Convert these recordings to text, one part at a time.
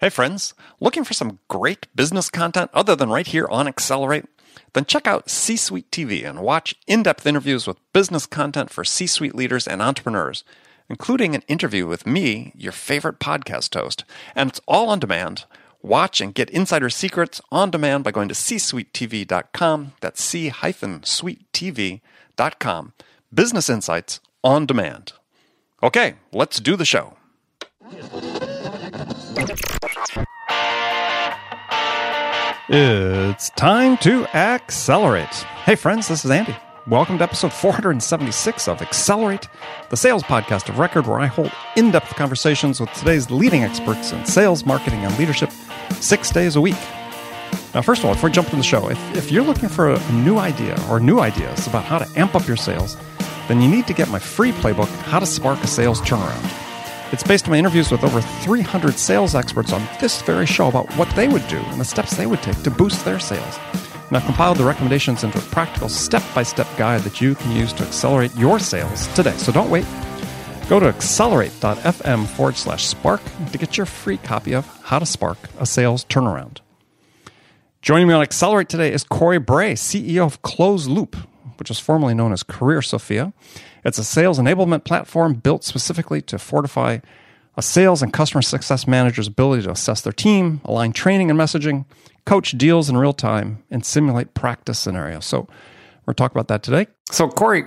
Hey, friends, looking for some great business content other than right here on Accelerate? Then check out C Suite TV and watch in depth interviews with business content for C suite leaders and entrepreneurs, including an interview with me, your favorite podcast host. And it's all on demand. Watch and get insider secrets on demand by going to csuitetv.com. That's c suitetv.com. Business insights on demand. Okay, let's do the show. It's time to accelerate. Hey, friends, this is Andy. Welcome to episode 476 of Accelerate, the sales podcast of record where I hold in depth conversations with today's leading experts in sales, marketing, and leadership six days a week. Now, first of all, before we jump into the show, if, if you're looking for a, a new idea or new ideas about how to amp up your sales, then you need to get my free playbook, How to Spark a Sales Turnaround. It's based on my interviews with over 300 sales experts on this very show about what they would do and the steps they would take to boost their sales. And I've compiled the recommendations into a practical step by step guide that you can use to accelerate your sales today. So don't wait. Go to accelerate.fm forward slash spark to get your free copy of How to Spark a Sales Turnaround. Joining me on Accelerate today is Corey Bray, CEO of ClozeLoop, which is formerly known as Career Sofia. It's a sales enablement platform built specifically to fortify a sales and customer success manager's ability to assess their team, align training and messaging, coach deals in real time, and simulate practice scenarios. So we're talking about that today. So Corey,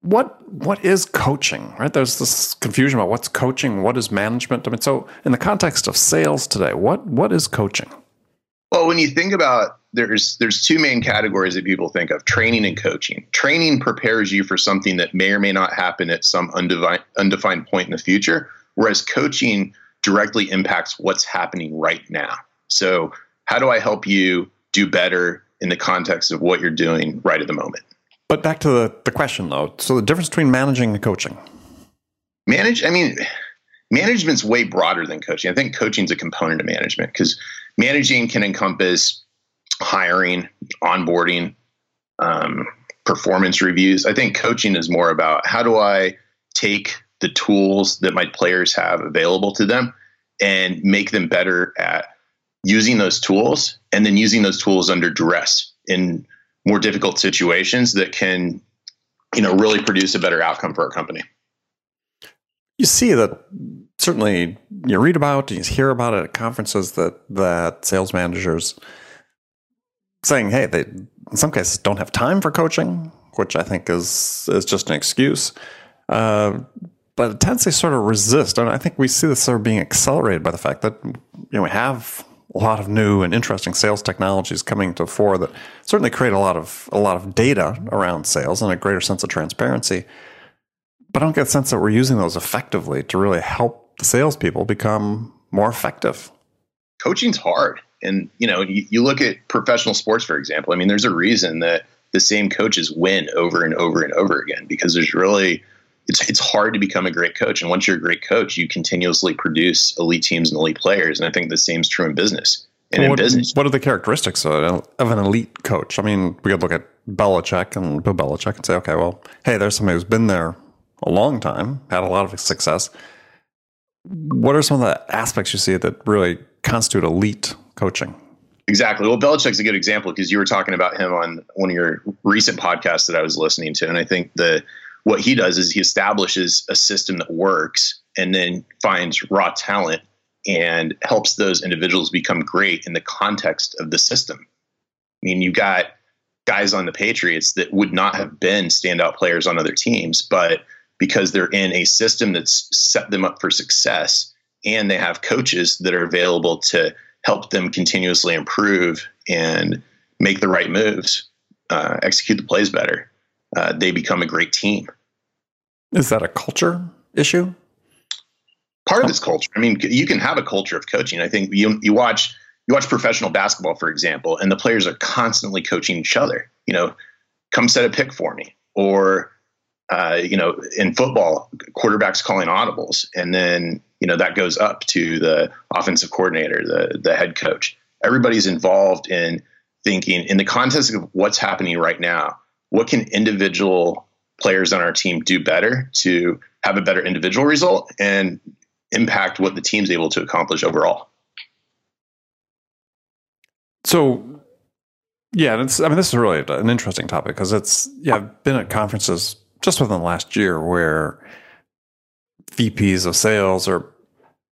what what is coaching? Right? There's this confusion about what's coaching, what is management. I mean, so in the context of sales today, what what is coaching? Well, when you think about there's there's two main categories that people think of: training and coaching. Training prepares you for something that may or may not happen at some undefined undefined point in the future, whereas coaching directly impacts what's happening right now. So, how do I help you do better in the context of what you're doing right at the moment? But back to the, the question though. So the difference between managing and coaching. Manage, I mean, management's way broader than coaching. I think coaching's a component of management because managing can encompass hiring, onboarding, um, performance reviews. I think coaching is more about how do I take the tools that my players have available to them and make them better at using those tools and then using those tools under duress in more difficult situations that can you know really produce a better outcome for our company you see that certainly you read about you hear about it at conferences that that sales managers saying hey they in some cases don't have time for coaching which i think is is just an excuse uh, but it tends to sort of resist and i think we see this sort of being accelerated by the fact that you know we have a lot of new and interesting sales technologies coming to fore that certainly create a lot of a lot of data around sales and a greater sense of transparency but I don't get a sense that we're using those effectively to really help the salespeople become more effective. Coaching's hard. And, you know, you, you look at professional sports, for example. I mean, there's a reason that the same coaches win over and over and over again because there's really it's it's hard to become a great coach. And once you're a great coach, you continuously produce elite teams and elite players. And I think the same is true in business. And well, what, in business, what are the characteristics of an elite coach? I mean, we could look at Belichick and Bill Belichick and say, okay, well, hey, there's somebody who's been there a long time, had a lot of success. What are some of the aspects you see that really constitute elite coaching? Exactly. Well, Belichick's a good example because you were talking about him on one of your recent podcasts that I was listening to, and I think the what he does is he establishes a system that works and then finds raw talent and helps those individuals become great in the context of the system. I mean, you got guys on the Patriots that would not have been standout players on other teams, but because they're in a system that's set them up for success and they have coaches that are available to help them continuously improve and make the right moves, uh, execute the plays better. Uh, they become a great team. Is that a culture issue? Part of it's culture. I mean, you can have a culture of coaching. I think you you watch you watch professional basketball, for example, and the players are constantly coaching each other. You know, come set a pick for me, or uh, you know, in football, quarterbacks calling audibles, and then you know that goes up to the offensive coordinator, the the head coach. Everybody's involved in thinking in the context of what's happening right now. What can individual players on our team do better to have a better individual result and impact what the team's able to accomplish overall? So, yeah, it's, I mean, this is really an interesting topic because it's, yeah, I've been at conferences just within the last year where VPs of sales are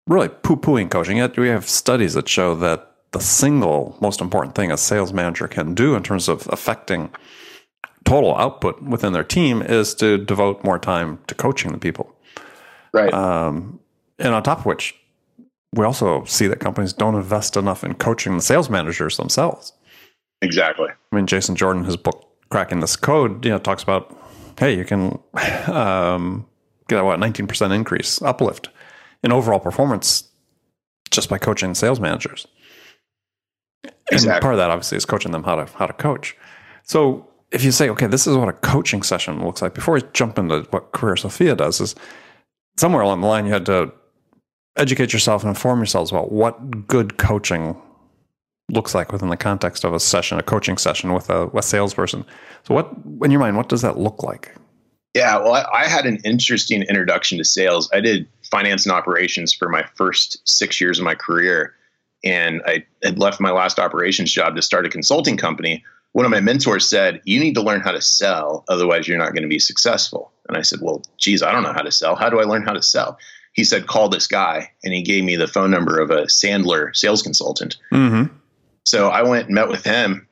really poo pooing coaching. Yet we have studies that show that the single most important thing a sales manager can do in terms of affecting total output within their team is to devote more time to coaching the people. Right. Um, and on top of which, we also see that companies don't invest enough in coaching the sales managers themselves. Exactly. I mean, Jason Jordan, his book "Cracking This Code," you know, talks about, hey, you can um, get a what nineteen percent increase uplift in overall performance just by coaching sales managers. Exactly. And part of that, obviously, is coaching them how to how to coach. So if you say, okay, this is what a coaching session looks like, before we jump into what Career Sofia does, is somewhere along the line you had to educate yourself and inform yourselves about what good coaching looks like within the context of a session, a coaching session with a, a salesperson. So, what, in your mind, what does that look like? Yeah, well, I, I, had an interesting introduction to sales. I did finance and operations for my first six years of my career, and I had left my last operations job to start a consulting company. One of my mentors said, You need to learn how to sell, otherwise, you're not going to be successful. And I said, Well, geez, I don't know how to sell. How do I learn how to sell? He said, Call this guy. And he gave me the phone number of a Sandler sales consultant. Mm-hmm. So I went and met with him.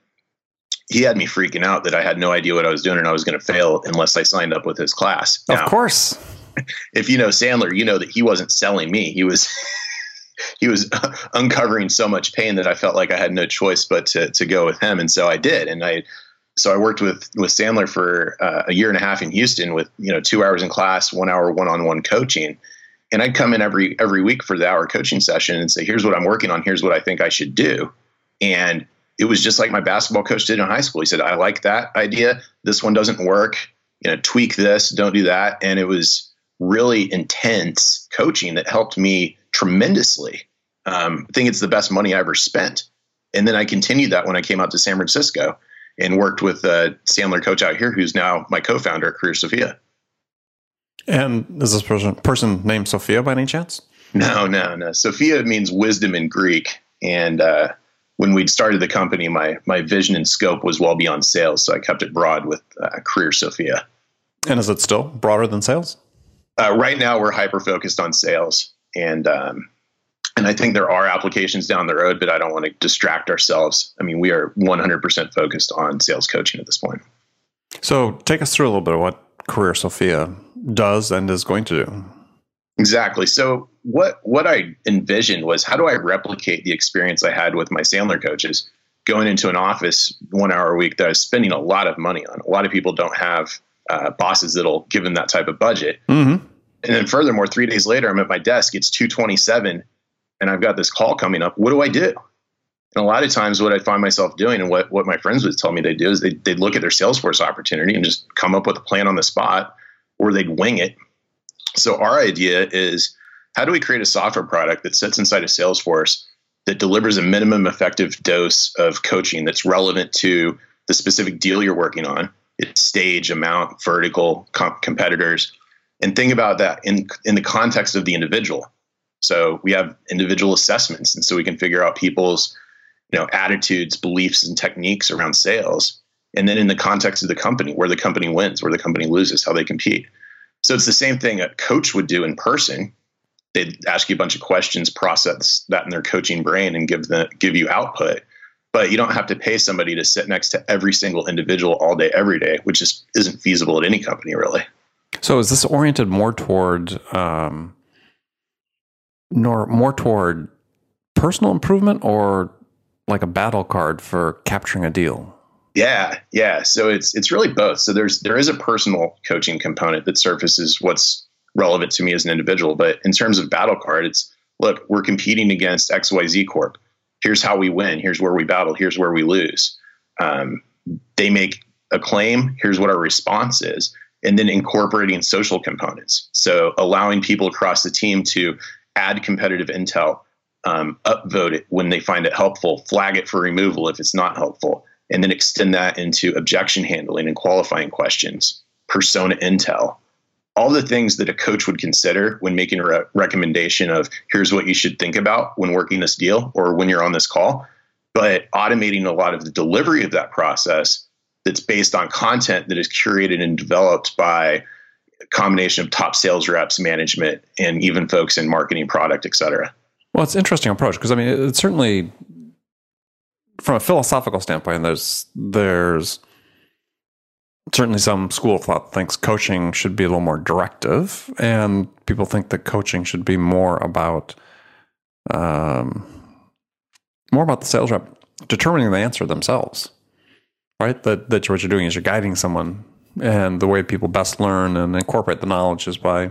He had me freaking out that I had no idea what I was doing and I was going to fail unless I signed up with his class. Now, of course. If you know Sandler, you know that he wasn't selling me. He was he was uncovering so much pain that I felt like I had no choice but to to go with him, and so I did. And I so I worked with with Sandler for uh, a year and a half in Houston with you know two hours in class, one hour one on one coaching, and I'd come in every every week for the hour coaching session and say, "Here's what I'm working on. Here's what I think I should do," and it was just like my basketball coach did in high school. He said, "I like that idea. This one doesn't work. You know, tweak this. Don't do that." And it was really intense coaching that helped me tremendously. Um, I think it's the best money I ever spent. And then I continued that when I came out to San Francisco and worked with a Sandler coach out here, who's now my co-founder at Career Sofia. And is this person person named Sophia by any chance? No, no, no. Sophia means wisdom in Greek, and uh, when we'd started the company, my my vision and scope was well beyond sales, so I kept it broad with uh, Career Sofia. And is it still broader than sales? Uh, right now, we're hyper focused on sales, and um, and I think there are applications down the road, but I don't want to distract ourselves. I mean, we are 100% focused on sales coaching at this point. So, take us through a little bit of what Career Sofia does and is going to do. Exactly. So, what what I envisioned was how do I replicate the experience I had with my Sandler coaches, going into an office one hour a week that I was spending a lot of money on. A lot of people don't have uh, bosses that'll give them that type of budget. Mm-hmm. And then furthermore, three days later, I'm at my desk. It's 227 and I've got this call coming up. What do I do? And a lot of times what I find myself doing and what, what my friends would tell me they do is they, they'd look at their Salesforce opportunity and just come up with a plan on the spot or they'd wing it. So our idea is how do we create a software product that sits inside of Salesforce that delivers a minimum effective dose of coaching that's relevant to the specific deal you're working on, its stage, amount, vertical, comp- competitors, and think about that in in the context of the individual. So we have individual assessments, and so we can figure out people's you know attitudes, beliefs, and techniques around sales. And then in the context of the company, where the company wins, where the company loses, how they compete. So it's the same thing a coach would do in person. They'd ask you a bunch of questions, process that in their coaching brain, and give the give you output. But you don't have to pay somebody to sit next to every single individual all day, every day, which just isn't feasible at any company, really. So is this oriented more toward um, nor more toward personal improvement or like a battle card for capturing a deal? Yeah, yeah. So it's it's really both. So there's there is a personal coaching component that surfaces what's relevant to me as an individual, but in terms of battle card, it's look, we're competing against XYZ Corp. Here's how we win. Here's where we battle. Here's where we lose. Um, they make a claim. Here's what our response is, and then incorporating social components. So allowing people across the team to add competitive intel, um, upvote it when they find it helpful, flag it for removal if it's not helpful, and then extend that into objection handling and qualifying questions, persona intel, all the things that a coach would consider when making a re- recommendation of here's what you should think about when working this deal or when you're on this call. but automating a lot of the delivery of that process that's based on content that is curated and developed by a combination of top sales reps, management, and even folks in marketing, product, et cetera. Well, it's an interesting approach because I mean, it's certainly from a philosophical standpoint, there's there's certainly some school of thought thinks coaching should be a little more directive, and people think that coaching should be more about um, more about the sales rep determining the answer themselves. Right? That that what you're doing is you're guiding someone, and the way people best learn and incorporate the knowledge is by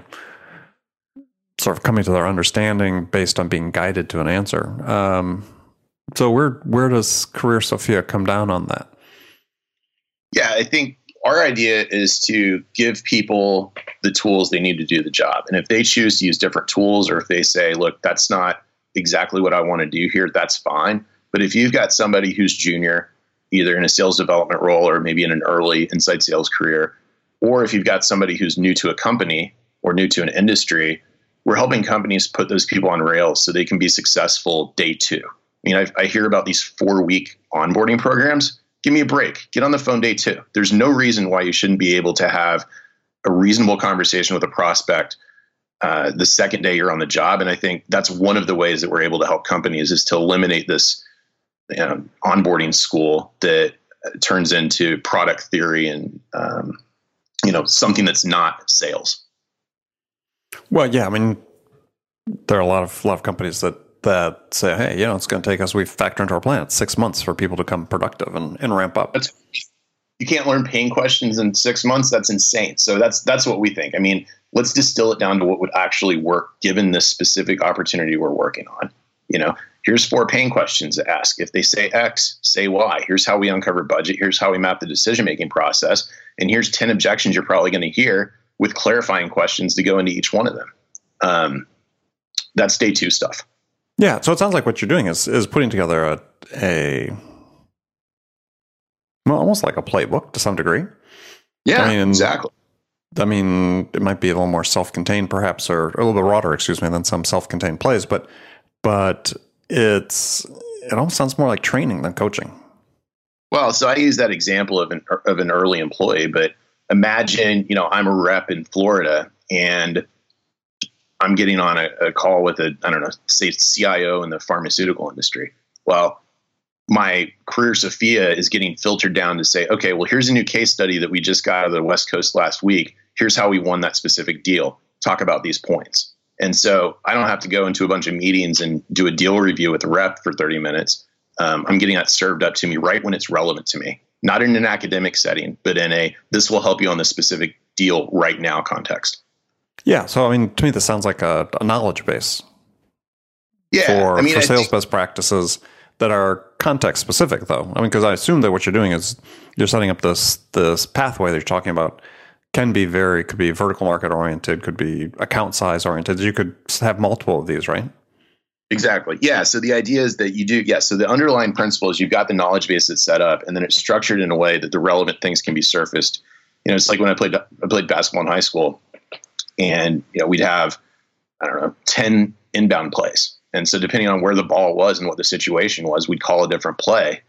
sort of coming to their understanding based on being guided to an answer. Um, so where where does Career Sofia come down on that? Yeah, I think our idea is to give people the tools they need to do the job. And if they choose to use different tools or if they say, look, that's not exactly what I want to do here, that's fine. But if you've got somebody who's junior, either in a sales development role or maybe in an early inside sales career, or if you've got somebody who's new to a company or new to an industry, we're helping companies put those people on rails so they can be successful day two. I mean, I, I hear about these four week onboarding programs give me a break. Get on the phone day two. There's no reason why you shouldn't be able to have a reasonable conversation with a prospect uh, the second day you're on the job. And I think that's one of the ways that we're able to help companies is to eliminate this you know, onboarding school that turns into product theory and um, you know something that's not sales. Well, yeah, I mean, there are a lot of a lot of companies that that say, hey, you know, it's going to take us, we factor into our plan, six months for people to come productive and, and ramp up. That's, you can't learn pain questions in six months. That's insane. So that's that's what we think. I mean, let's distill it down to what would actually work given this specific opportunity we're working on. You know, here's four pain questions to ask. If they say X, say Y. Here's how we uncover budget. Here's how we map the decision making process. And here's 10 objections you're probably going to hear with clarifying questions to go into each one of them. Um, that's day two stuff. Yeah, so it sounds like what you're doing is is putting together a, a well, almost like a playbook to some degree. Yeah, I mean, exactly. I mean, it might be a little more self-contained, perhaps, or, a little bit broader, excuse me, than some self-contained plays. But but it's it almost sounds more like training than coaching. Well, so I use that example of an er, of an early employee, but imagine you know I'm a rep in Florida and I'm getting on a, a call with a, I don't know, say CIO in the pharmaceutical industry. Well, my career Sofia is getting filtered down to say, okay, well, here's a new case study that we just got out of the West Coast last week. Here's how we won that specific deal. Talk about these points. And so I don't have to go into a bunch of meetings and do a deal review with a rep for 30 minutes. Um, I'm getting that served up to me right when it's relevant to me, not in an academic setting, but in a this will help you on this specific deal right now context. Yeah. So, I mean, to me, this sounds like a, a knowledge base. Yeah. For, I mean, for sales think, best practices that are context specific, though. I mean, because I assume that what you're doing is you're setting up this this pathway that you're talking about can be very could be vertical market oriented, could be account size oriented. You could have multiple of these, right? Exactly. Yeah. So the idea is that you do, yes. Yeah, so the underlying principle is you've got the knowledge base that's set up, and then it's structured in a way that the relevant things can be surfaced. You know, it's like when I played I played basketball in high school and you know we'd have I don't know ten inbound plays, and so depending on where the ball was and what the situation was, we'd call a different play.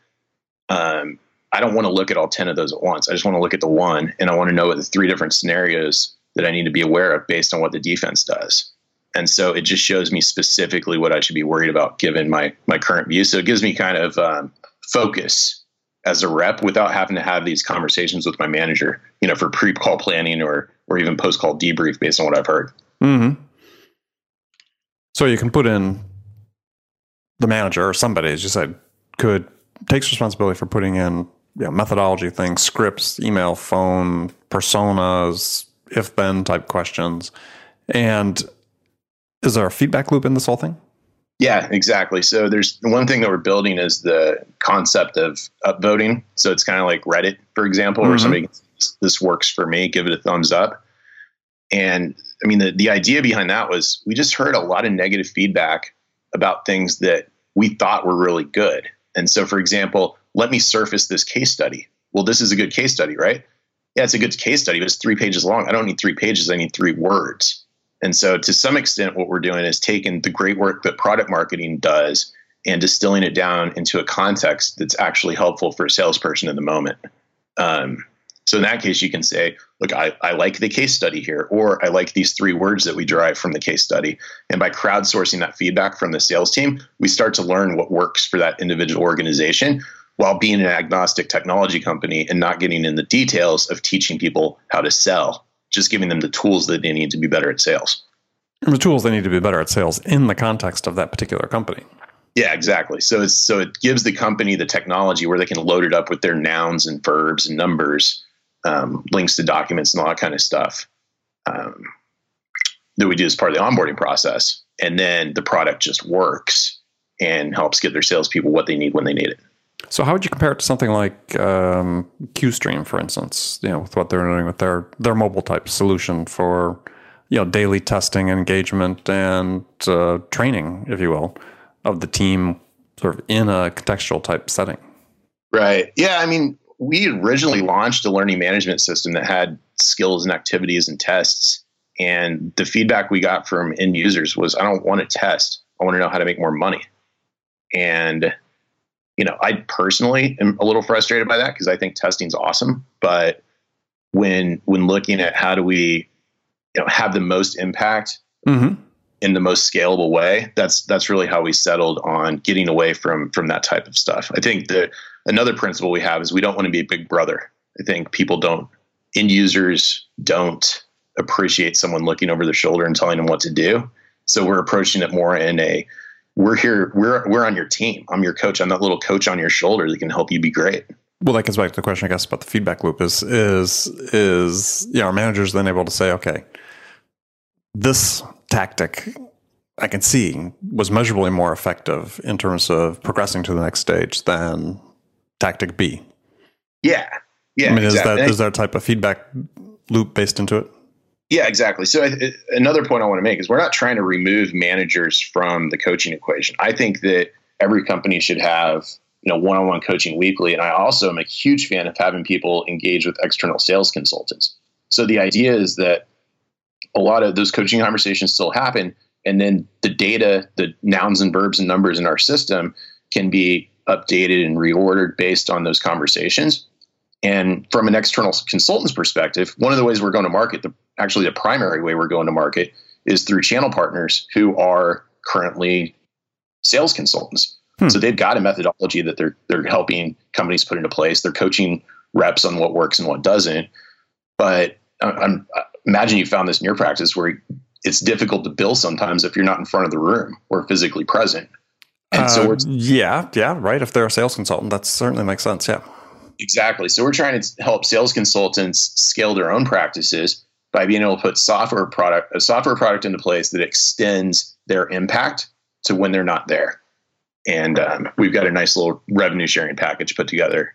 Um, I don't want to look at all ten of those at once. I just want to look at the one, and I want to know what the three different scenarios that I need to be aware of based on what the defense does. And so it just shows me specifically what I should be worried about given my my current view. So it gives me kind of um, focus as a rep without having to have these conversations with my manager, you know, for pre-call planning or or even post-call debrief based on what I've heard. Mm-hmm. So you can put in the manager or somebody, as you said, could takes responsibility for putting in you know, methodology things, scripts, email, phone, personas, if then type questions. And is there a feedback loop in this whole thing? Yeah, exactly. So there's one thing that we're building is the concept of upvoting. So it's kind of like Reddit, for example, mm-hmm. where somebody this works for me, give it a thumbs up. And I mean, the, the idea behind that was we just heard a lot of negative feedback about things that we thought were really good. And so, for example, let me surface this case study. Well, this is a good case study, right? Yeah, it's a good case study, but it's three pages long. I don't need three pages, I need three words. And so, to some extent, what we're doing is taking the great work that product marketing does and distilling it down into a context that's actually helpful for a salesperson in the moment. Um, so in that case, you can say, look, I, I like the case study here, or I like these three words that we derive from the case study. And by crowdsourcing that feedback from the sales team, we start to learn what works for that individual organization while being an agnostic technology company and not getting in the details of teaching people how to sell, just giving them the tools that they need to be better at sales. And the tools they need to be better at sales in the context of that particular company. Yeah, exactly. So it's so it gives the company the technology where they can load it up with their nouns and verbs and numbers, um, links to documents and all that kind of stuff um, that we do as part of the onboarding process. And then the product just works and helps get their salespeople what they need when they need it. So how would you compare it to something like um, QStream, for instance? You know, with what they're doing with their their mobile type solution for you know daily testing, engagement, and uh, training, if you will of the team sort of in a contextual type setting. Right. Yeah. I mean, we originally launched a learning management system that had skills and activities and tests. And the feedback we got from end users was, I don't want to test. I want to know how to make more money. And, you know, I personally am a little frustrated by that because I think testing's awesome. But when when looking at how do we, you know, have the most impact mm-hmm in the most scalable way that's that's really how we settled on getting away from from that type of stuff i think that another principle we have is we don't want to be a big brother. I think people don't end users don't appreciate someone looking over their shoulder and telling them what to do. So we're approaching it more in a we're here we're we're on your team. I'm your coach. I'm that little coach on your shoulder that can help you be great. Well, that gets back to the question, I guess, about the feedback loop. Is is is yeah, our managers then able to say, okay, this tactic I can see was measurably more effective in terms of progressing to the next stage than tactic B. Yeah. Yeah. I mean, exactly. is that is there a type of feedback loop based into it? Yeah, exactly. So uh, another point I want to make is we're not trying to remove managers from the coaching equation. I think that every company should have you know one-on-one coaching weekly, and I also am a huge fan of having people engage with external sales consultants. So the idea is that a lot of those coaching conversations still happen. And then the data, the nouns and verbs and numbers in our system can be updated and reordered based on those conversations. And from an external consultant's perspective, one of the ways we're going to market, the, actually the primary way we're going to market, is through channel partners who are currently sales consultants. Hmm. So they've got a methodology that they're they're helping companies put into place. They're coaching reps on what works and what doesn't. But I'm, imagine you found this in your practice where it's difficult to bill sometimes if you're not in front of the room or physically present. And so uh, yeah, yeah, right. If they're a sales consultant, that certainly makes sense. Yeah, exactly. So we're trying to help sales consultants scale their own practices by being able to put software product a software product into place that extends their impact to when they're not there. And um, we've got a nice little revenue sharing package put together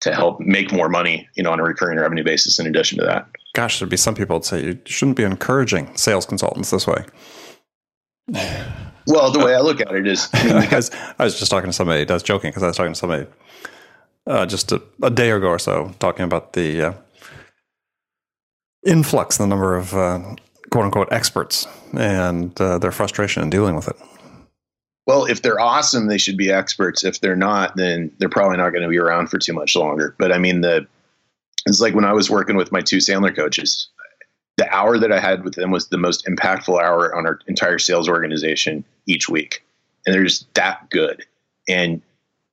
to help make more money, you know, on a recurring revenue basis. In addition to that, gosh, there'd be some people that say you shouldn't be encouraging sales consultants this way. Well, the way I look at it is, I, mean, because, I was just talking to somebody. I was joking because I was talking to somebody uh, just a, a, day ago or so, talking about the uh, influx, the number of uh, quote unquote experts, and uh, their frustration in dealing with it. Well, if they're awesome, they should be experts. If they're not, then they're probably not going to be around for too much longer. But I mean, the it's like when I was working with my two Sandler coaches, the hour that I had with them was the most impactful hour on our entire sales organization each week. And they're just that good. And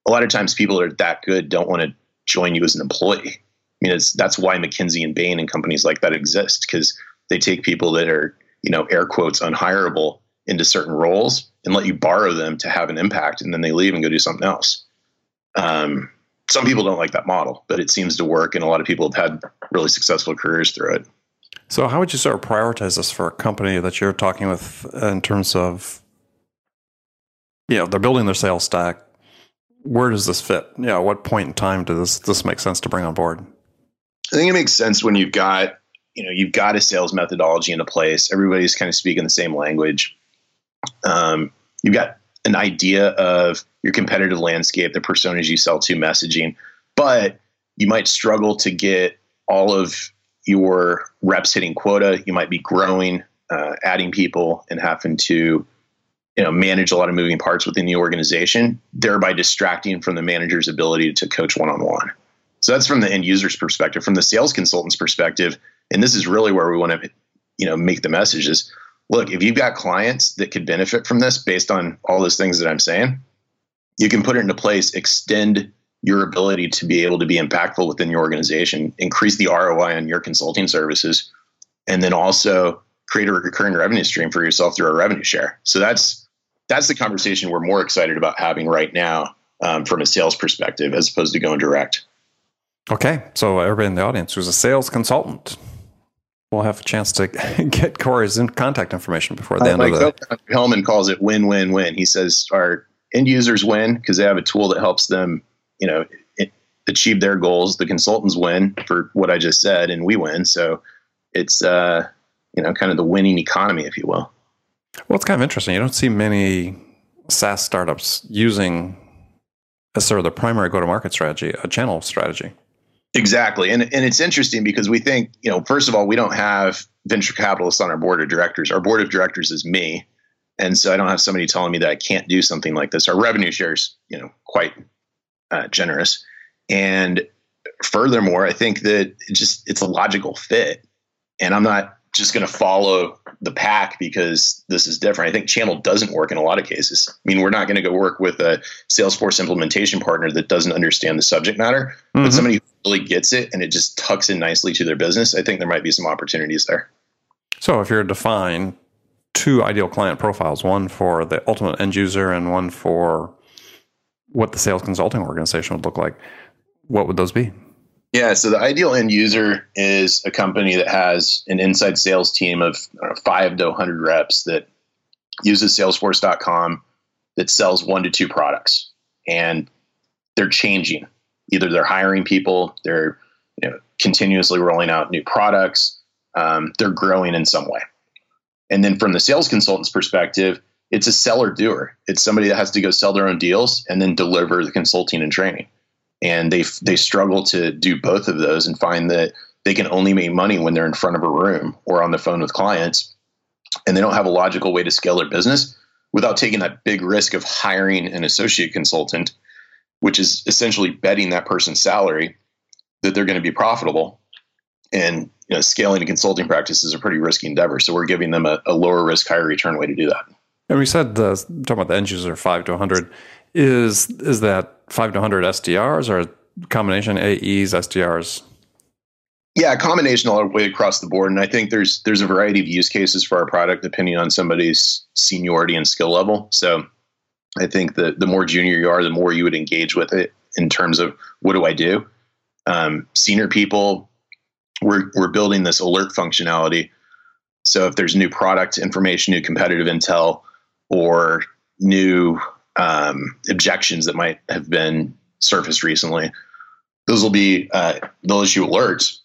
a lot of times people that are that good don't want to join you as an employee. I mean, that's why McKinsey and Bain and companies like that exist because they take people that are, you know, air quotes, unhireable into certain roles and let you borrow them to have an impact. And then they leave and go do something else. Um, some people don't like that model, but it seems to work, and a lot of people have had really successful careers through it. So, how would you sort of prioritize this for a company that you're talking with in terms of, you know, they're building their sales stack? Where does this fit? Yeah, you know, what point in time does this, this make sense to bring on board? I think it makes sense when you've got, you know, you've got a sales methodology into place. Everybody's kind of speaking the same language. Um, you've got an idea of your competitive landscape, the personas you sell to, messaging, but you might struggle to get all of your reps hitting quota. You might be growing, uh, adding people, and having to you know manage a lot of moving parts within the organization, thereby distracting from the manager's ability to coach one on one. So that's from the end user's perspective. From the sales consultant's perspective, and this is really where we want to you know make the message is look if you've got clients that could benefit from this based on all those things that i'm saying you can put it into place extend your ability to be able to be impactful within your organization increase the roi on your consulting services and then also create a recurring revenue stream for yourself through a revenue share so that's that's the conversation we're more excited about having right now um, from a sales perspective as opposed to going direct okay so everybody in the audience who's a sales consultant we'll have a chance to get Corey's contact information before the uh, end of the. Hellman calls it win-win-win. He says our end users win because they have a tool that helps them, you know, achieve their goals. The consultants win for what I just said, and we win. So it's uh, you know kind of the winning economy, if you will. Well, it's kind of interesting. You don't see many SaaS startups using as sort of the primary go-to-market strategy, a channel strategy. Exactly. And, and it's interesting because we think, you know, first of all, we don't have venture capitalists on our board of directors. Our board of directors is me. And so I don't have somebody telling me that I can't do something like this. Our revenue shares, you know, quite uh, generous. And furthermore, I think that it just it's a logical fit. And I'm not just going to follow the pack because this is different. I think channel doesn't work in a lot of cases. I mean, we're not going to go work with a Salesforce implementation partner that doesn't understand the subject matter, mm-hmm. but somebody who really gets it and it just tucks in nicely to their business. I think there might be some opportunities there. So, if you're to define two ideal client profiles, one for the ultimate end user and one for what the sales consulting organization would look like, what would those be? Yeah, so the ideal end user is a company that has an inside sales team of know, five to 100 reps that uses Salesforce.com that sells one to two products. And they're changing. Either they're hiring people, they're you know, continuously rolling out new products, um, they're growing in some way. And then from the sales consultant's perspective, it's a seller doer. It's somebody that has to go sell their own deals and then deliver the consulting and training. And they they struggle to do both of those and find that they can only make money when they're in front of a room or on the phone with clients. And they don't have a logical way to scale their business without taking that big risk of hiring an associate consultant which is essentially betting that person's salary that they're going to be profitable. And you know, scaling a consulting practice is a pretty risky endeavor. So we're giving them a, a lower risk higher return way to do that and we said the talking about the end user 5 to 100 is is that five to hundred SDRs or combination AEs, SDRs? Yeah, combination all the way across the board, and I think there's there's a variety of use cases for our product depending on somebody's seniority and skill level. So, I think that the more junior you are, the more you would engage with it in terms of what do I do. Um, senior people, we're we're building this alert functionality. So if there's new product information, new competitive intel, or new um, objections that might have been surfaced recently. Those will be uh, they'll issue alerts,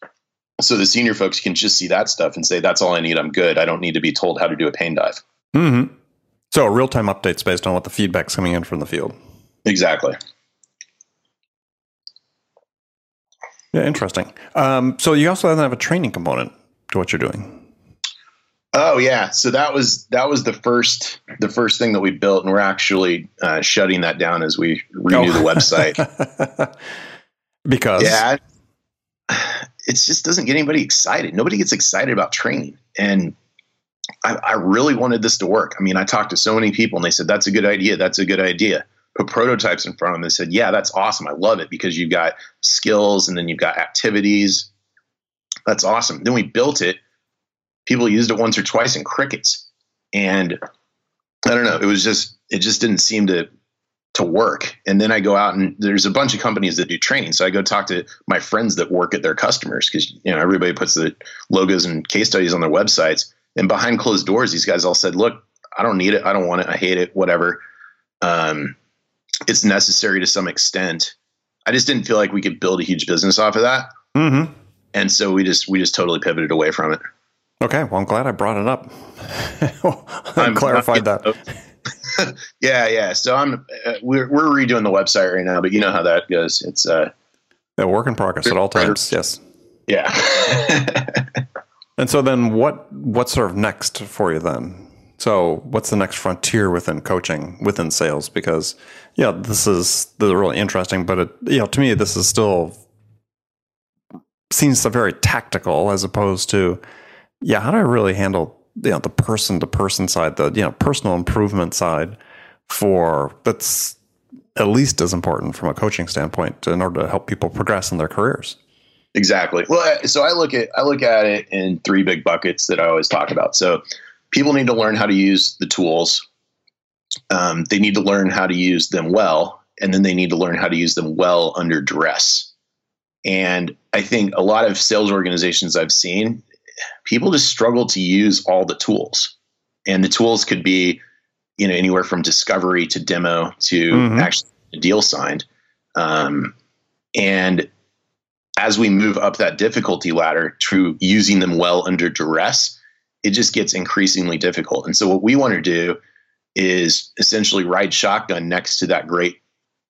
so the senior folks can just see that stuff and say, "That's all I need. I'm good. I don't need to be told how to do a pain dive." Mm-hmm. So real time updates based on what the feedback's coming in from the field. Exactly. Yeah, interesting. Um, so you also have a training component to what you're doing. Oh yeah, so that was that was the first the first thing that we built, and we're actually uh, shutting that down as we renew oh. the website. because yeah, it just doesn't get anybody excited. Nobody gets excited about training, and I, I really wanted this to work. I mean, I talked to so many people, and they said that's a good idea. That's a good idea. Put prototypes in front of them. They said, "Yeah, that's awesome. I love it because you've got skills, and then you've got activities. That's awesome." Then we built it people used it once or twice in crickets. And I don't know, it was just it just didn't seem to to work. And then I go out and there's a bunch of companies that do training. So I go talk to my friends that work at their customers because you know everybody puts the logos and case studies on their websites. And behind closed doors, these guys all said, "Look, I don't need it. I don't want it. I hate it. Whatever. Um, it's necessary to some extent. I just didn't feel like we could build a huge business off of that. Mm-hmm. And so we just we just totally pivoted away from it. Okay, well, I'm glad I brought it up. I clarified that. yeah, yeah. So I'm uh, we're we're redoing the website right now, but you know how that goes. It's uh, a work in progress at all times. Yes. Yeah. and so then, what what's sort of next for you then? So, what's the next frontier within coaching, within sales? Because, yeah, this is this is really interesting, but it, you know, to me, this is still seems very tactical as opposed to, yeah, how do I really handle you know the person to person side, the you know personal improvement side for that's at least as important from a coaching standpoint in order to help people progress in their careers. Exactly. Well, so I look at I look at it in three big buckets that I always talk about. So people need to learn how to use the tools. Um, they need to learn how to use them well, and then they need to learn how to use them well under duress. And I think a lot of sales organizations I've seen, people just struggle to use all the tools. And the tools could be, you know, anywhere from discovery to demo to mm-hmm. actually a deal signed. Um, and as we move up that difficulty ladder to using them well under duress, it just gets increasingly difficult. And so what we want to do is essentially ride shotgun next to that great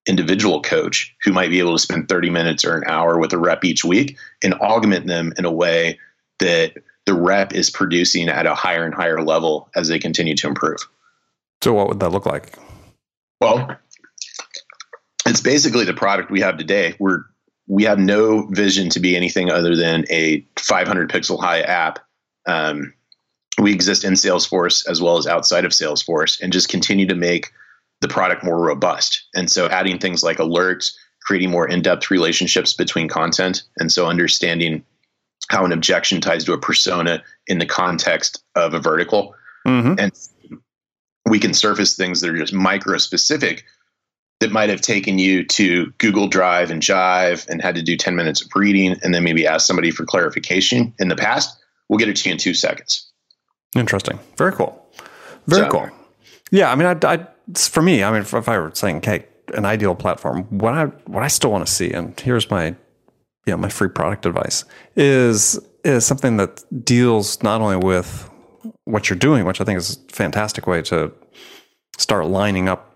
individual coach who might be able to spend 30 minutes or an hour with a rep each week and augment them in a way that the rep is producing at a higher and higher level as they continue to improve. So what would that look like? Well, it's basically the product we have today. We're we have no vision to be anything other than a 500 pixel high app um, we exist in Salesforce as well as outside of Salesforce and just continue to make the product more robust. And so adding things like alerts, creating more in-depth relationships between content, and so understanding how an objection ties to a persona in the context of a vertical. Mm-hmm. And we can surface things that are just micro specific that might have taken you to Google Drive and Jive and had to do 10 minutes of reading and then maybe ask somebody for clarification in the past. We'll get it to you in two seconds. Interesting. Very cool. Very so, cool. Yeah, I mean, I, I, for me, I mean, if, if I were saying, okay, an ideal platform, what I what I still want to see, and here's my, you know, my free product advice is is something that deals not only with what you're doing, which I think is a fantastic way to start lining up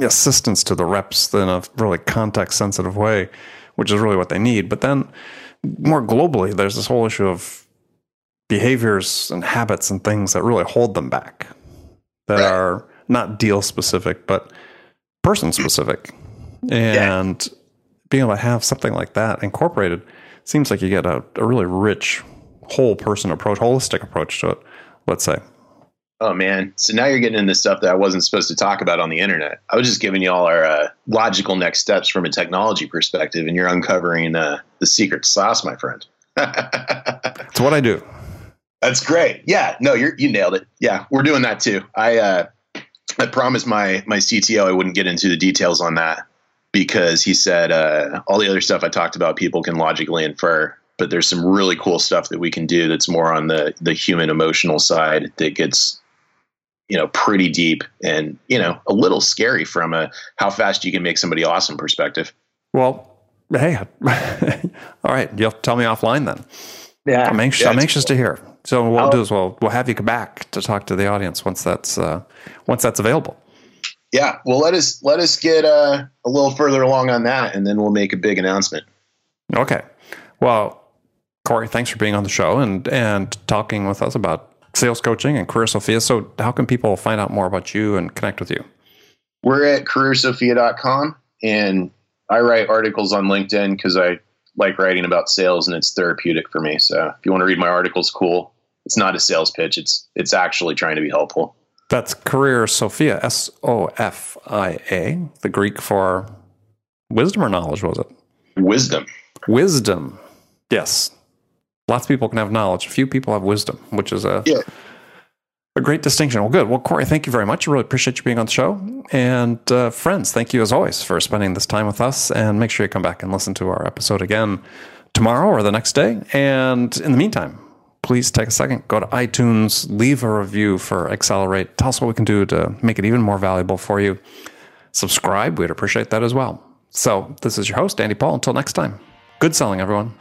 assistance to the reps in a really context sensitive way, which is really what they need. But then more globally, there's this whole issue of behaviors and habits and things that really hold them back that right. are not deal specific but person specific and yeah. Being able to have something like that incorporated seems like you get a, a really rich whole person approach holistic approach to it let's say. Oh man. So now you're getting into stuff that i wasn't supposed to talk about on the internet. I was just giving you all our uh, logical next steps from a technology perspective and you're uncovering uh, the secret sauce my friend. It's what i do. That's great. Yeah, no, you you nailed it. Yeah, we're doing that too. I uh, I promised my my CTO I wouldn't get into the details on that because he said uh, all the other stuff I talked about people can logically infer, but there's some really cool stuff that we can do that's more on the the human emotional side that gets you know pretty deep and you know a little scary from a how fast you can make somebody awesome perspective. Well, hey, all right, you'll tell me offline then. Yeah, I'm anxious. Yeah, I'm anxious cool. to hear. So what we'll do is we'll we'll have you come back to talk to the audience once that's uh, once that's available. Yeah, well let us let us get uh, a little further along on that, and then we'll make a big announcement. Okay. Well, Corey, thanks for being on the show and and talking with us about sales coaching and Career Sofia. So, how can people find out more about you and connect with you? We're at careersofia.com, and I write articles on LinkedIn because I like writing about sales and it's therapeutic for me. So if you want to read my articles, cool. It's not a sales pitch. It's it's actually trying to be helpful. That's Career Sofia, S O F I A, the Greek for wisdom or knowledge, was it? Wisdom. Wisdom. Yes. Lots of people can have knowledge. Few people have wisdom, which is a yeah. A great distinction. Well, good. Well, Corey, thank you very much. I really appreciate you being on the show. And uh, friends, thank you as always for spending this time with us. And make sure you come back and listen to our episode again tomorrow or the next day. And in the meantime, please take a second, go to iTunes, leave a review for Accelerate. Tell us what we can do to make it even more valuable for you. Subscribe, we'd appreciate that as well. So, this is your host, Andy Paul. Until next time, good selling, everyone.